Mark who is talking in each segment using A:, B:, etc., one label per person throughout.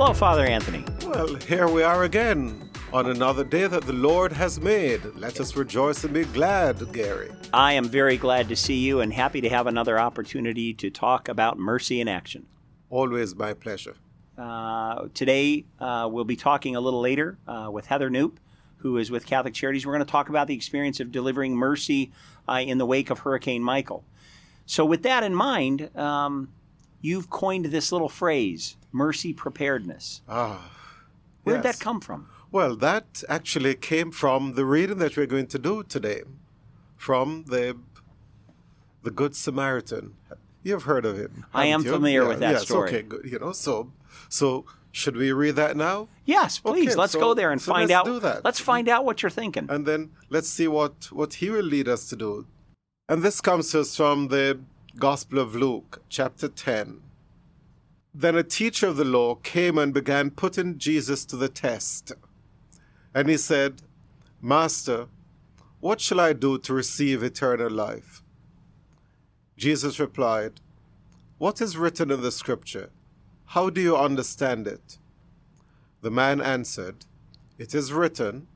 A: Hello, Father Anthony.
B: Well, here we are again on another day that the Lord has made. Let us rejoice and be glad, Gary.
A: I am very glad to see you and happy to have another opportunity to talk about mercy in action.
B: Always my pleasure.
A: Uh, today, uh, we'll be talking a little later uh, with Heather Knoop, who is with Catholic Charities. We're going to talk about the experience of delivering mercy uh, in the wake of Hurricane Michael. So, with that in mind, um, you've coined this little phrase, mercy preparedness.
B: Ah.
A: Where did
B: yes.
A: that come from?
B: Well, that actually came from the reading that we're going to do today from the the Good Samaritan. You've heard of him.
A: I am
B: you?
A: familiar with that
B: yes,
A: story.
B: Okay, good. You know, so so should we read that now?
A: Yes, please.
B: Okay,
A: let's
B: so-
A: go there and
B: so
A: find
B: let's
A: out.
B: do that.
A: Let's find out what you're thinking.
B: and then let's see what, what he will lead us to do. And this comes to us from the Gospel of Luke, chapter 10. Then a teacher of the law came and began putting Jesus to the test. And he said, Master, what shall I do to receive eternal life? Jesus replied, What is written in the scripture? How do you understand it? The man answered, It is written,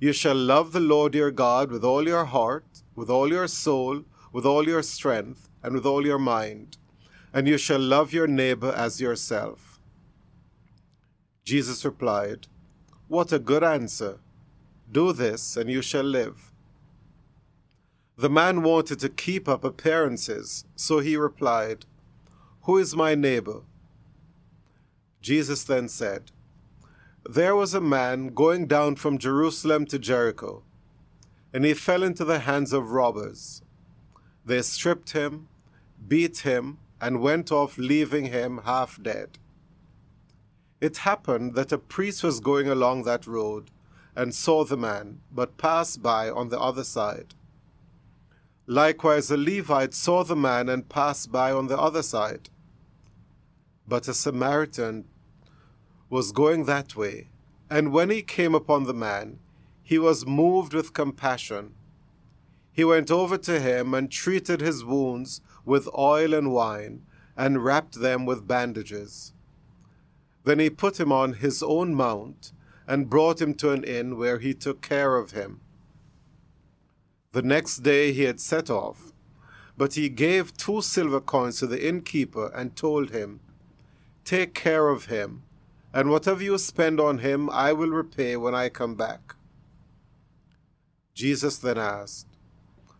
B: You shall love the Lord your God with all your heart, with all your soul, with all your strength, and with all your mind, and you shall love your neighbor as yourself. Jesus replied, What a good answer! Do this, and you shall live. The man wanted to keep up appearances, so he replied, Who is my neighbor? Jesus then said, there was a man going down from Jerusalem to Jericho, and he fell into the hands of robbers. They stripped him, beat him, and went off, leaving him half dead. It happened that a priest was going along that road and saw the man, but passed by on the other side. Likewise, a Levite saw the man and passed by on the other side. But a Samaritan was going that way, and when he came upon the man, he was moved with compassion. He went over to him and treated his wounds with oil and wine, and wrapped them with bandages. Then he put him on his own mount and brought him to an inn where he took care of him. The next day he had set off, but he gave two silver coins to the innkeeper and told him, Take care of him and whatever you spend on him, I will repay when I come back. Jesus then asked,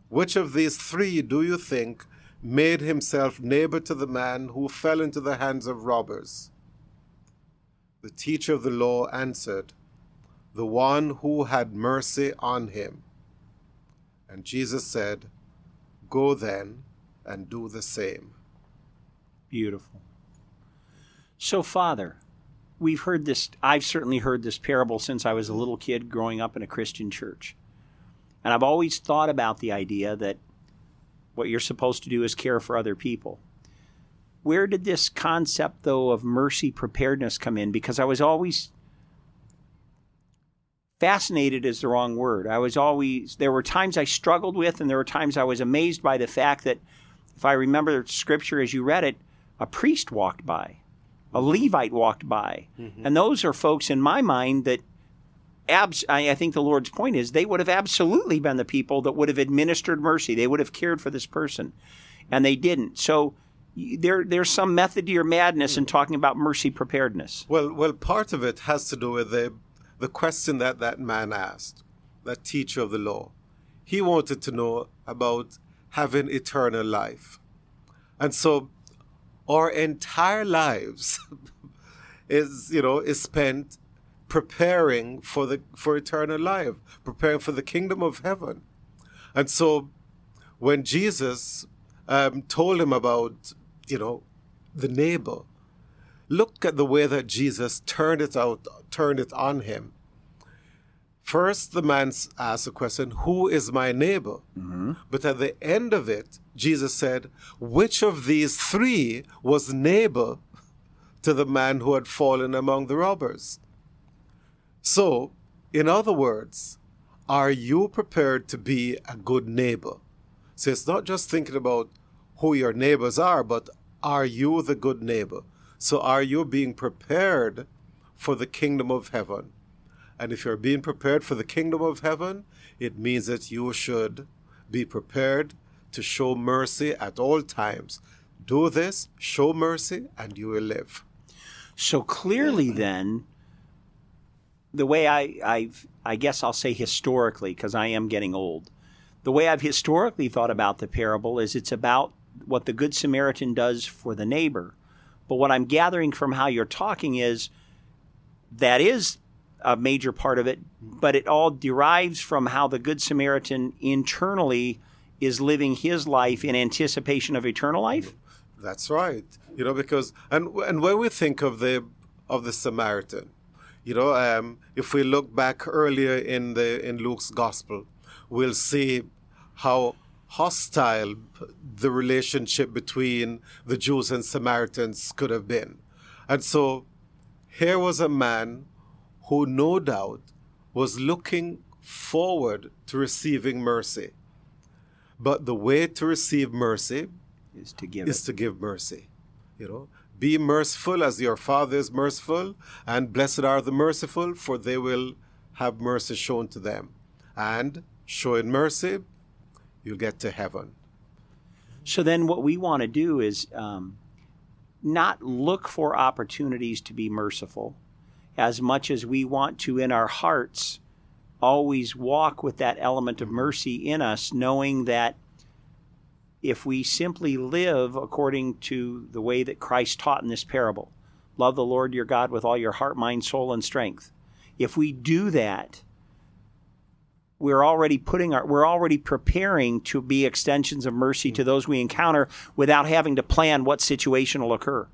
B: Which of these three do you think made himself neighbor to the man who fell into the hands of robbers? The teacher of the law answered, The one who had mercy on him. And Jesus said, Go then and do the same.
A: Beautiful. So, Father, we've heard this, I've certainly heard this parable since I was a little kid growing up in a Christian church. And I've always thought about the idea that what you're supposed to do is care for other people. Where did this concept, though, of mercy preparedness come in? Because I was always fascinated is the wrong word. I was always, there were times I struggled with, and there were times I was amazed by the fact that if I remember scripture as you read it, a priest walked by a Levite walked by.
B: Mm-hmm.
A: And those are folks in my mind that abs- I, I think the Lord's point is they would have absolutely been the people that would have administered mercy. They would have cared for this person. And they didn't. So there, there's some method to your madness in talking about mercy preparedness.
B: Well, well, part of it has to do with the the question that that man asked, that teacher of the law. He wanted to know about having eternal life, and so our entire lives is you know is spent preparing for the for eternal life, preparing for the kingdom of heaven, and so when Jesus um, told him about you know the neighbor look at the way that Jesus turned it out, turned it on him. First, the man asked the question, Who is my neighbor? But at the end of it, Jesus said, Which of these three was neighbor to the man who had fallen among the robbers? So, in other words, are you prepared to be a good neighbor? So it's not just thinking about who your neighbors are, but are you the good neighbor? So are you being prepared for the kingdom of heaven. And if you're being prepared for the kingdom of heaven, it means that you should be prepared to show mercy at all times. Do this, show mercy, and you will live.
A: So clearly, then, the way I, I've, I guess I'll say historically, because I am getting old, the way I've historically thought about the parable is it's about what the Good Samaritan does for the neighbor. But what I'm gathering from how you're talking is that is a major part of it, but it all derives from how the Good Samaritan internally is living his life in anticipation of eternal life.
B: That's right. You know, because and and when we think of the of the Samaritan, you know, um, if we look back earlier in the in Luke's gospel, we'll see how hostile the relationship between the Jews and Samaritans could have been. And so here was a man who no doubt was looking forward to receiving mercy. But the way to receive mercy
A: Is to give
B: is
A: it.
B: to give mercy. You know, be merciful as your Father is merciful, and blessed are the merciful, for they will have mercy shown to them. And showing mercy, you'll get to heaven.
A: So then, what we want to do is um, not look for opportunities to be merciful as much as we want to, in our hearts, always walk with that element of mercy in us, knowing that if we simply live according to the way that Christ taught in this parable, love the Lord your God with all your heart, mind, soul, and strength. If we do that, we're already putting our we're already preparing to be extensions of mercy to those we encounter without having to plan what situation will occur.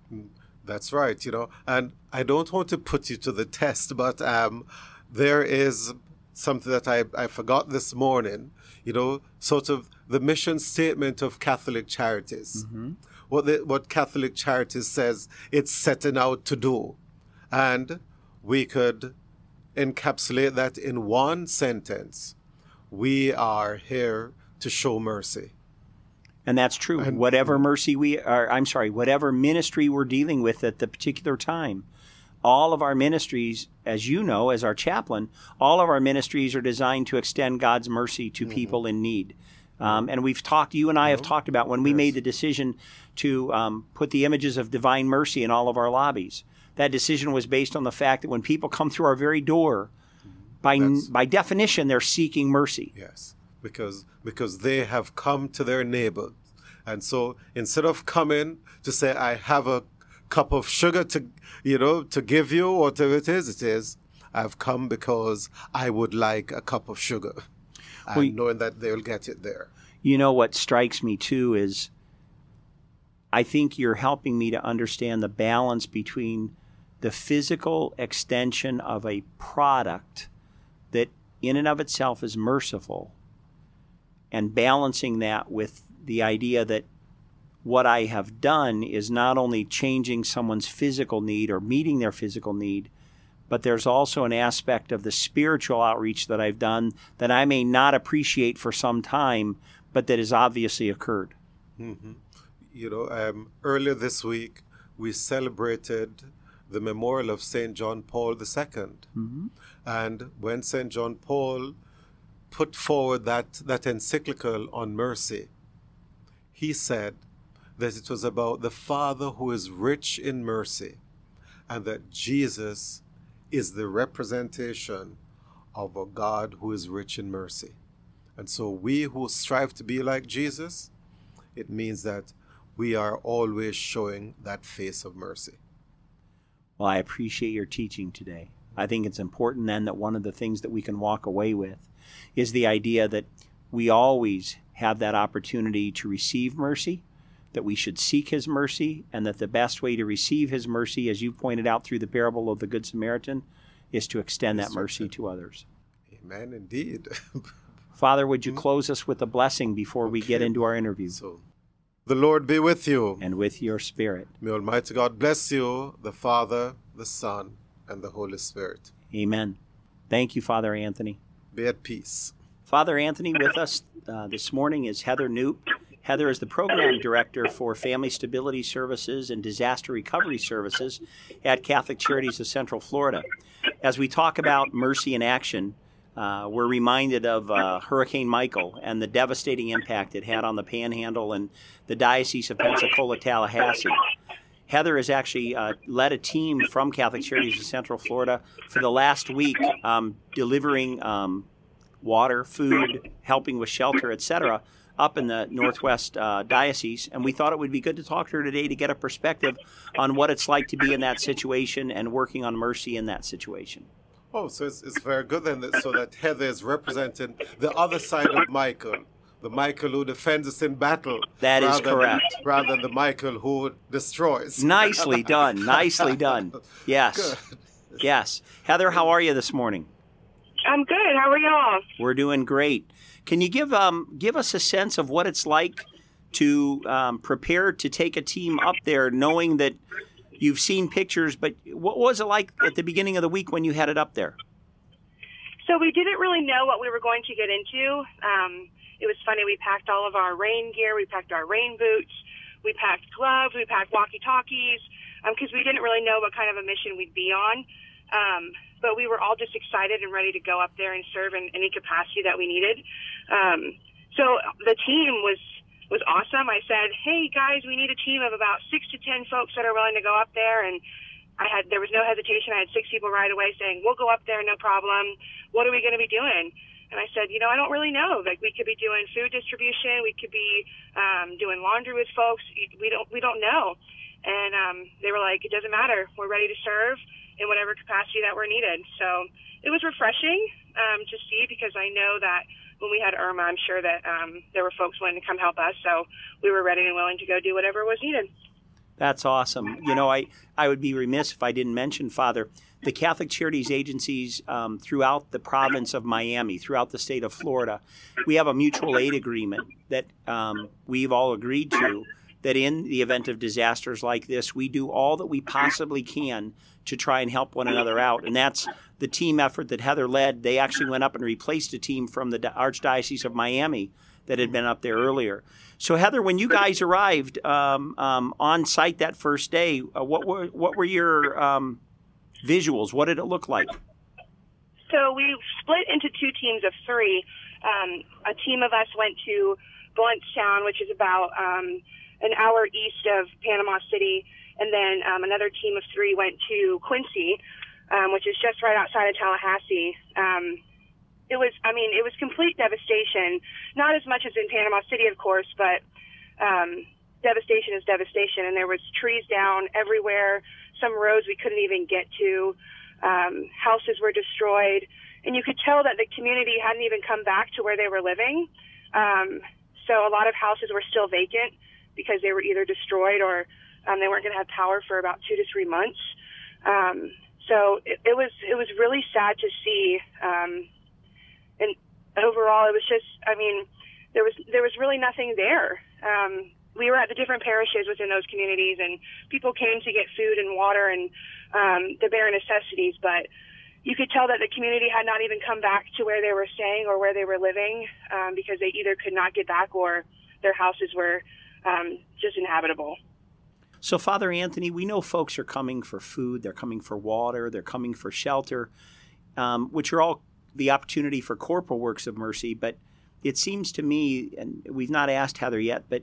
B: That's right, you know. And I don't want to put you to the test, but um, there is something that I, I forgot this morning, you know, sort of the mission statement of Catholic Charities. Mm-hmm. What, the, what Catholic Charities says it's setting out to do. And we could encapsulate that in one sentence we are here to show mercy.
A: And that's true.
B: And-
A: whatever mercy we are, I'm sorry, whatever ministry we're dealing with at the particular time, all of our ministries, as you know, as our chaplain, all of our ministries are designed to extend God's mercy to people in need. Um, and we've talked, you and I have talked about when we made the decision to um, put the images of divine mercy in all of our lobbies. That decision was based on the fact that when people come through our very door, by,
B: That's-
A: by definition, they're seeking mercy.
B: Yes, because because they have come to their neighbor, and so instead of coming to say, "I have a cup of sugar to, you know, to give you," whatever it is, it is, "I've come because I would like a cup of sugar," and
A: Well,
B: knowing that they'll get it there.
A: You know what strikes me too is I think you're helping me to understand the balance between the physical extension of a product that in and of itself is merciful and balancing that with the idea that what I have done is not only changing someone's physical need or meeting their physical need, but there's also an aspect of the spiritual outreach that I've done that I may not appreciate for some time, but that has obviously occurred.
B: You know, um, earlier this week we celebrated the memorial of Saint John Paul II, and when Saint John Paul put forward that that encyclical on mercy, he said that it was about the Father who is rich in mercy, and that Jesus is the representation of a God who is rich in mercy. And so we who strive to be like Jesus, it means that we are always showing that face of mercy.
A: Well, I appreciate your teaching today. I think it's important then that one of the things that we can walk away with is the idea that we always have that opportunity to receive mercy, that we should seek His mercy, and that the best way to receive His mercy, as you pointed out through the parable of the Good Samaritan, is to extend that mercy to others.
B: Amen, indeed.
A: Father, would you close us with a blessing before we get into our interview?
B: so, the Lord be with you.
A: And with your spirit.
B: May Almighty God bless you, the Father, the Son, and the Holy Spirit.
A: Amen. Thank you, Father Anthony.
B: Be at peace.
A: Father Anthony with us uh, this morning is Heather Knoop. Heather is the program director for Family Stability Services and Disaster Recovery Services at Catholic Charities of Central Florida. As we talk about mercy in action, uh, we're reminded of uh, Hurricane Michael and the devastating impact it had on the Panhandle and the Diocese of Pensacola Tallahassee. Heather has actually uh, led a team from Catholic Charities of Central Florida for the last week, um, delivering um, water, food, helping with shelter, etc., up in the Northwest uh, Diocese. And we thought it would be good to talk to her today to get a perspective on what it's like to be in that situation and working on mercy in that situation.
B: Oh, so it's, it's very good then, that, so that Heather is representing the other side of Michael, the Michael who defends us in battle.
A: That is correct.
B: Than, rather than the Michael who destroys.
A: Nicely done. Nicely done. Yes. Good. Yes. Heather, how are you this morning?
C: I'm good. How are y'all?
A: We're doing great. Can you give um give us a sense of what it's like to um, prepare to take a team up there, knowing that You've seen pictures, but what was it like at the beginning of the week when you headed up there?
C: So we didn't really know what we were going to get into. Um, it was funny. We packed all of our rain gear. We packed our rain boots. We packed gloves. We packed walkie-talkies because um, we didn't really know what kind of a mission we'd be on. Um, but we were all just excited and ready to go up there and serve in any capacity that we needed. Um, so the team was was awesome. I said, "Hey guys, we need a team of about six to ten folks that are willing to go up there." And I had there was no hesitation. I had six people right away saying, "We'll go up there, no problem. What are we going to be doing?" And I said, "You know, I don't really know. Like we could be doing food distribution, we could be um, doing laundry with folks. We don't we don't know." And um, they were like, "It doesn't matter. We're ready to serve in whatever capacity that we're needed." So it was refreshing um, to see because I know that when we had Irma, I'm sure that um, there were folks willing to come help us. So we were ready and willing to go do whatever was needed.
A: That's awesome. You know, I, I would be remiss if I didn't mention, Father, the Catholic Charities agencies um, throughout the province of Miami, throughout the state of Florida, we have a mutual aid agreement that um, we've all agreed to that in the event of disasters like this, we do all that we possibly can to try and help one another out. And that's the team effort that Heather led. They actually went up and replaced a team from the Archdiocese of Miami that had been up there earlier. So, Heather, when you guys arrived um, um, on site that first day, uh, what were what were your um, visuals? What did it look like?
C: So we split into two teams of three. Um, a team of us went to Blountstown, which is about um, an hour east of Panama City, and then um, another team of three went to Quincy, um, which is just right outside of Tallahassee. Um, it was, I mean, it was complete devastation. Not as much as in Panama City, of course, but um, devastation is devastation. And there was trees down everywhere. Some roads we couldn't even get to. Um, houses were destroyed, and you could tell that the community hadn't even come back to where they were living. Um, so a lot of houses were still vacant because they were either destroyed or um, they weren't going to have power for about two to three months. Um, so it, it was it was really sad to see. Um, and overall, it was just I mean there was there was really nothing there. Um, we were at the different parishes within those communities, and people came to get food and water and um, the bare necessities, but you could tell that the community had not even come back to where they were staying or where they were living um, because they either could not get back or their houses were um, just inhabitable.
A: So, Father Anthony, we know folks are coming for food, they're coming for water, they're coming for shelter, um, which are all the opportunity for corporal works of mercy. But it seems to me, and we've not asked Heather yet, but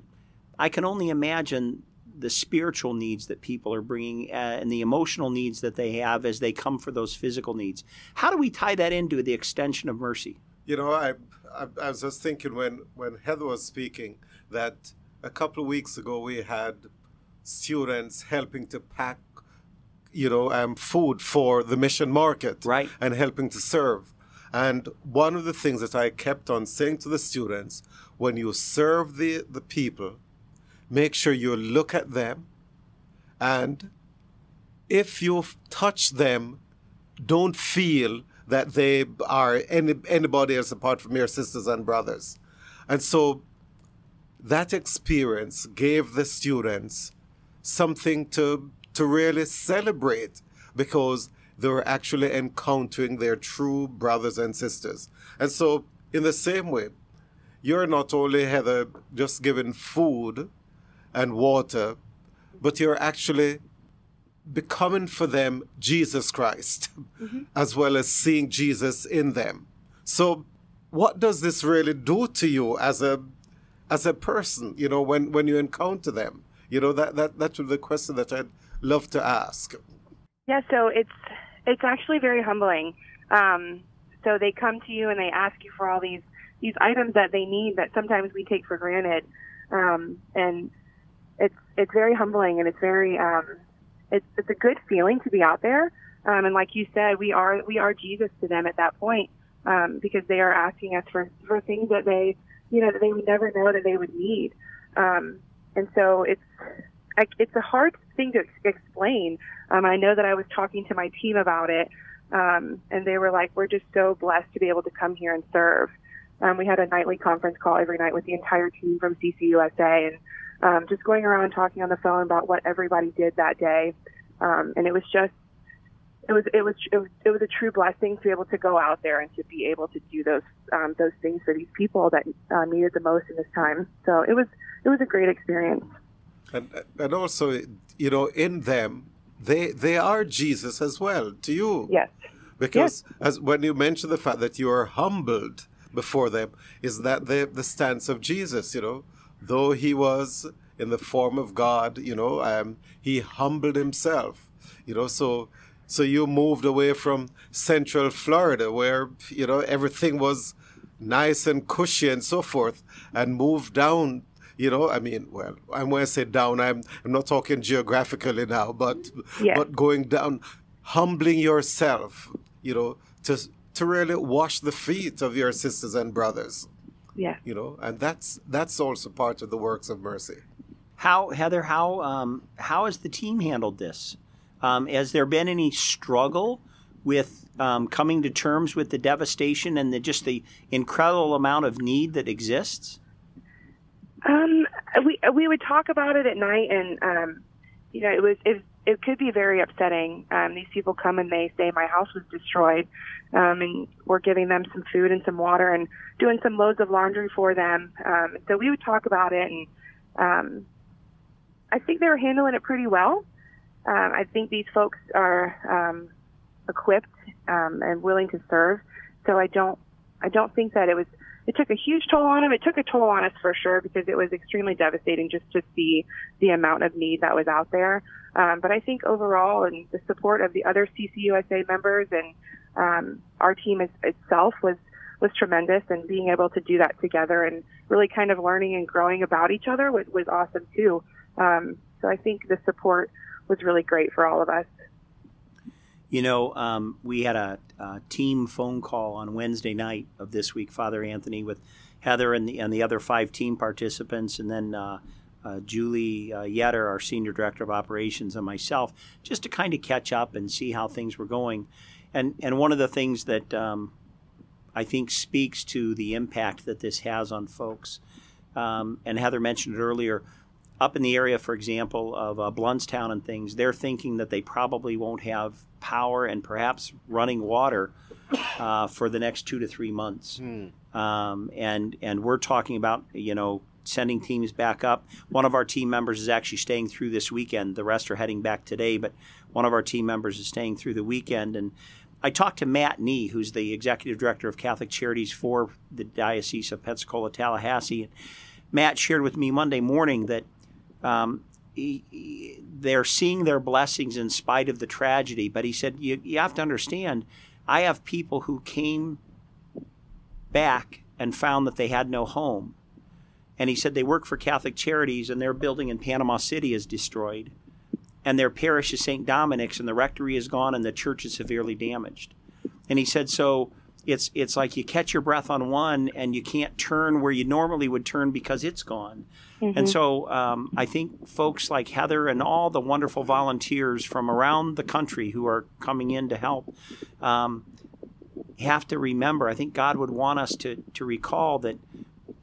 A: I can only imagine the spiritual needs that people are bringing uh, and the emotional needs that they have as they come for those physical needs. How do we tie that into the extension of mercy?
B: You know, I, I, I was just thinking when, when Heather was speaking that a couple of weeks ago we had students helping to pack you know um, food for the mission market
A: right.
B: and helping to serve. And one of the things that i kept on saying to the students when you serve the, the people make sure you look at them and if you touch them don't feel that they are any, anybody else apart from your sisters and brothers. And so that experience gave the students something to to really celebrate because they were actually encountering their true brothers and sisters. And so, in the same way, you're not only Heather just giving food and water, but you're actually becoming for them Jesus Christ, mm-hmm. as well as seeing Jesus in them. So, what does this really do to you as a as a person? You know, when when you encounter them, you know that that that's the question that I'd love to ask.
C: Yeah, so it's it's actually very humbling. Um, so they come to you and they ask you for all these these items that they need that sometimes we take for granted, um, and it's it's very humbling and it's very um, it's it's a good feeling to be out there. Um, and like you said, we are we are Jesus to them at that point um, because they are asking us for for things that they you know that they would never know that they would need. Um, and so it's it's a hard thing to explain. Um, I know that I was talking to my team about it, um, and they were like, "We're just so blessed to be able to come here and serve." Um, we had a nightly conference call every night with the entire team from CCUSA, and um, just going around talking on the phone about what everybody did that day. Um, and it was just, it was, it was, it was, it was a true blessing to be able to go out there and to be able to do those, um, those things for these people that uh, needed the most in this time. So it was, it was a great experience.
B: And, and also, you know, in them, they, they are Jesus as well to you.
C: Yes.
B: Because yes. as when you mention the fact that you are humbled before them, is that the, the stance of Jesus, you know, though he was in the form of God, you know, um, he humbled himself, you know, so so you moved away from central Florida where, you know, everything was nice and cushy and so forth and moved down you know i mean well i'm going to say down i'm i'm not talking geographically now but yeah. but going down humbling yourself you know to to really wash the feet of your sisters and brothers
C: yeah.
B: You know, and that's that's also part of the works of mercy.
A: How Heather? How um, how has the team handled this? Um, has there been any struggle with um, coming to terms with the devastation and the, just the incredible amount of need that exists?
C: Um, we we would talk about it at night, and um, you know, it was it, it could be very upsetting. Um, these people come and they say my house was destroyed, um, and we're giving them some food and some water and doing some loads of laundry for them. Um, so we would talk about it, and um, I think they were handling it pretty well. Um, I think these folks are um, equipped um, and willing to serve. So I don't, I don't think that it was. It took a huge toll on them. It took a toll on us for sure because it was extremely devastating just to see the amount of need that was out there. Um, but I think overall, and the support of the other CCUSA members and um, our team is, itself was was tremendous, and being able to do that together and really kind of learning and growing about each other was, was awesome too. Um, so I think the support was really great for all of us.
A: You know, um, we had a, a, team phone call on Wednesday night of this week, Father Anthony, with Heather and the, and the other five team participants, and then uh, uh, Julie uh, Yetter, our senior director of operations, and myself, just to kind of catch up and see how things were going. And and one of the things that um, I think speaks to the impact that this has on folks, um, and Heather mentioned it earlier, up in the area, for example, of uh, Blountstown and things, they're thinking that they probably won't have power and perhaps running water uh, for the next two to three months. Hmm. Um, and and we're talking about you know sending teams back up. One of our team members is actually staying through this weekend. The rest are heading back today, but one of our team members is staying through the weekend. And I talked to Matt Nee, who's the executive director of Catholic Charities for the Diocese of Pensacola, Tallahassee. And Matt shared with me Monday morning that um, he, he, they're seeing their blessings in spite of the tragedy. But he said, you, you have to understand, I have people who came back and found that they had no home. And he said they work for Catholic Charities and their building in Panama City is destroyed and their parish is St. Dominic's, and the rectory is gone, and the church is severely damaged. And he said, so it's it's like you catch your breath on one, and you can't turn where you normally would turn because it's gone. Mm-hmm. And so um, I think folks like Heather and all the wonderful volunteers from around the country who are coming in to help um, have to remember. I think God would want us to to recall that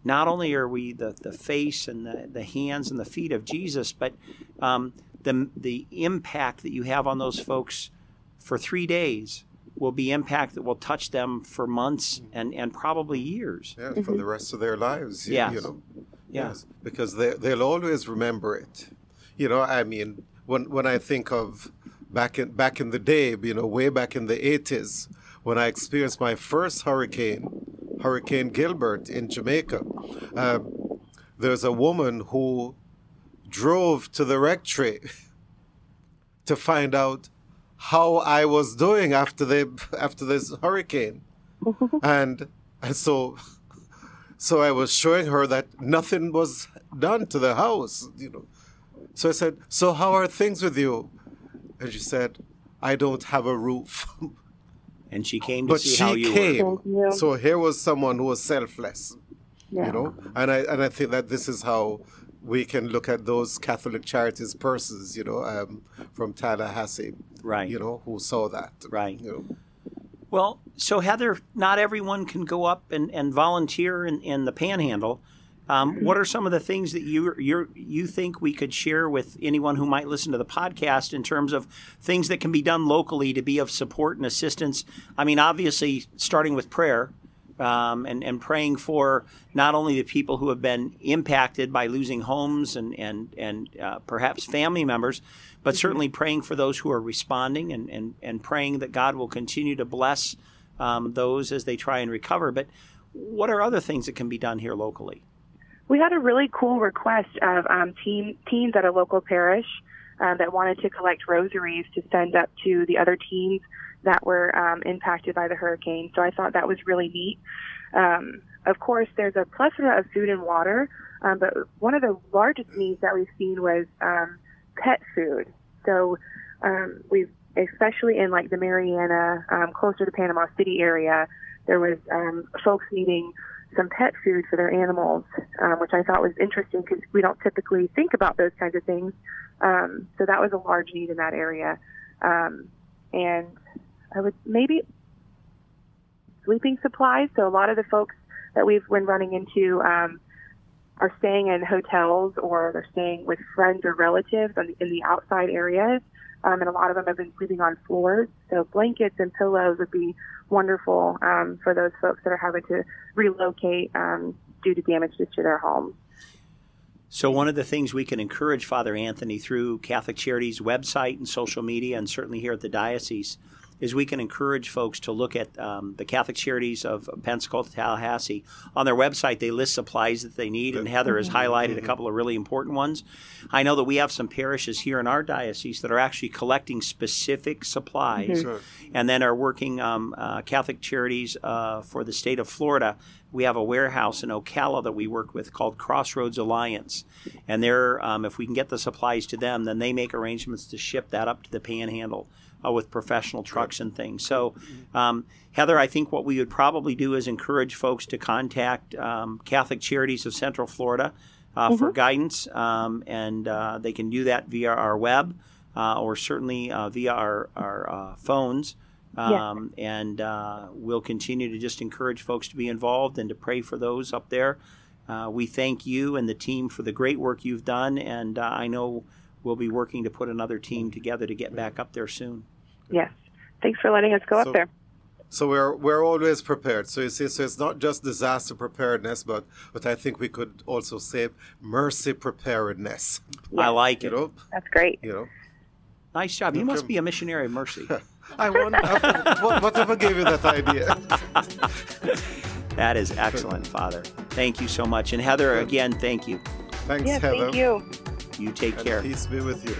A: not only are we the, the face and the, the hands and the feet of Jesus, but um, the, the impact that you have on those folks for three days will be impact that will touch them for months and, and probably years.
B: Yeah, for the rest of their lives. y-
A: Yes.
B: You know.
A: Yeah.
B: Yes. Because they, they'll always remember it. You know, I mean, when, when I think of back in, back in the day, you know, way back in the 80s, when I experienced my first hurricane, Hurricane Gilbert in Jamaica, uh, there's a woman who drove to the rectory to find out how I was doing after the after this hurricane, and and so so I was showing her that nothing was done to the house, you know. So I said, "So how are things with you?" And she said, "I don't have a roof."
A: And she came to
B: but
A: see
B: she
A: how you were.
B: came.
C: Thank you.
B: So here was someone who was selfless
C: Yeah.
B: you know and i and i think that this is how we can look at those catholic charities purses you know um, from tallahassee
A: Right.
B: you know who saw that
A: Right.
B: you know
A: Well, so Heather, not everyone can go up and, and volunteer in, in the panhandle. Um, what are some of the things that you you you think we could share with anyone who might listen to the podcast in terms of things that can be done locally to be of support and assistance? I mean, obviously, starting with prayer um, and and praying for not only the people who have been impacted by losing homes and and and uh, perhaps family members, but certainly praying for those who are responding and and and praying that God will continue to bless um, those as they try and recover. But what are other things that can be done here locally?
C: We had a really cool request of um, teen, teens at a local parish uh, that wanted to collect rosaries to send up to the other teens that were um, impacted by the hurricane. So I thought that was really neat. Um, of course, there's a plethora of food and water, um, but one of the largest needs that we've seen was um, pet food. So um, we've, especially in like the Marianna, um, closer to Panama City area, there was um, folks needing some pet food for their animals, um, which I thought was interesting because we don't typically think about those kinds of things. Um, so that was a large need in that area. Um, and I would maybe sleeping supplies. So a lot of the folks that we've been running into um, are staying in hotels or they're staying with friends or relatives the, in the outside areas. Um, and a lot of them have been sleeping on floors. So blankets and pillows would be wonderful um, for those folks that are having to relocate um, due to damages to their homes.
A: So, one of the things we can encourage Father Anthony through Catholic Charities' website and social media, and certainly here at the diocese, is we can encourage folks to look at um, the Catholic Charities of Pensacola, Tallahassee. On their website, they list supplies that they need, and Heather has highlighted a couple of really important ones. I know that we have some parishes here in our diocese that are actually collecting specific supplies
B: Sure.
A: and then are working um, uh, Catholic Charities uh, for the state of Florida. We have a warehouse in Ocala that we work with called Crossroads Alliance, and they're um, if we can get the supplies to them, then they make arrangements to ship that up to the Panhandle uh, with professional trucks and things. So, um, Heather, I think what we would probably do is encourage folks to contact um, Catholic Charities of Central Florida uh, for guidance, um, and uh, they can do that via our web uh, or certainly uh, via our our uh, phones. Um, And uh, we'll continue to just encourage folks to be involved and to pray for those up there. Uh, we thank you and the team for the great work you've done, and uh, I know we'll be working to put another team together to get back up there soon.
C: Yes. Thanks for letting us go
B: So-
C: up there.
B: so we're we're always prepared so you see so it's not just disaster preparedness but but i think we could also say mercy preparedness
A: I like
B: you
A: it.
B: know
C: That's great.
B: you know
A: Nice job. You must be a missionary of mercy.
B: i wonder what, whatever gave you that idea
A: That is excellent, Father. Thank you so much. And Heather, again, thank you.
B: thanks
C: Yes,
B: heather
C: thank you.
A: You take
B: and
A: care.
B: peace be with you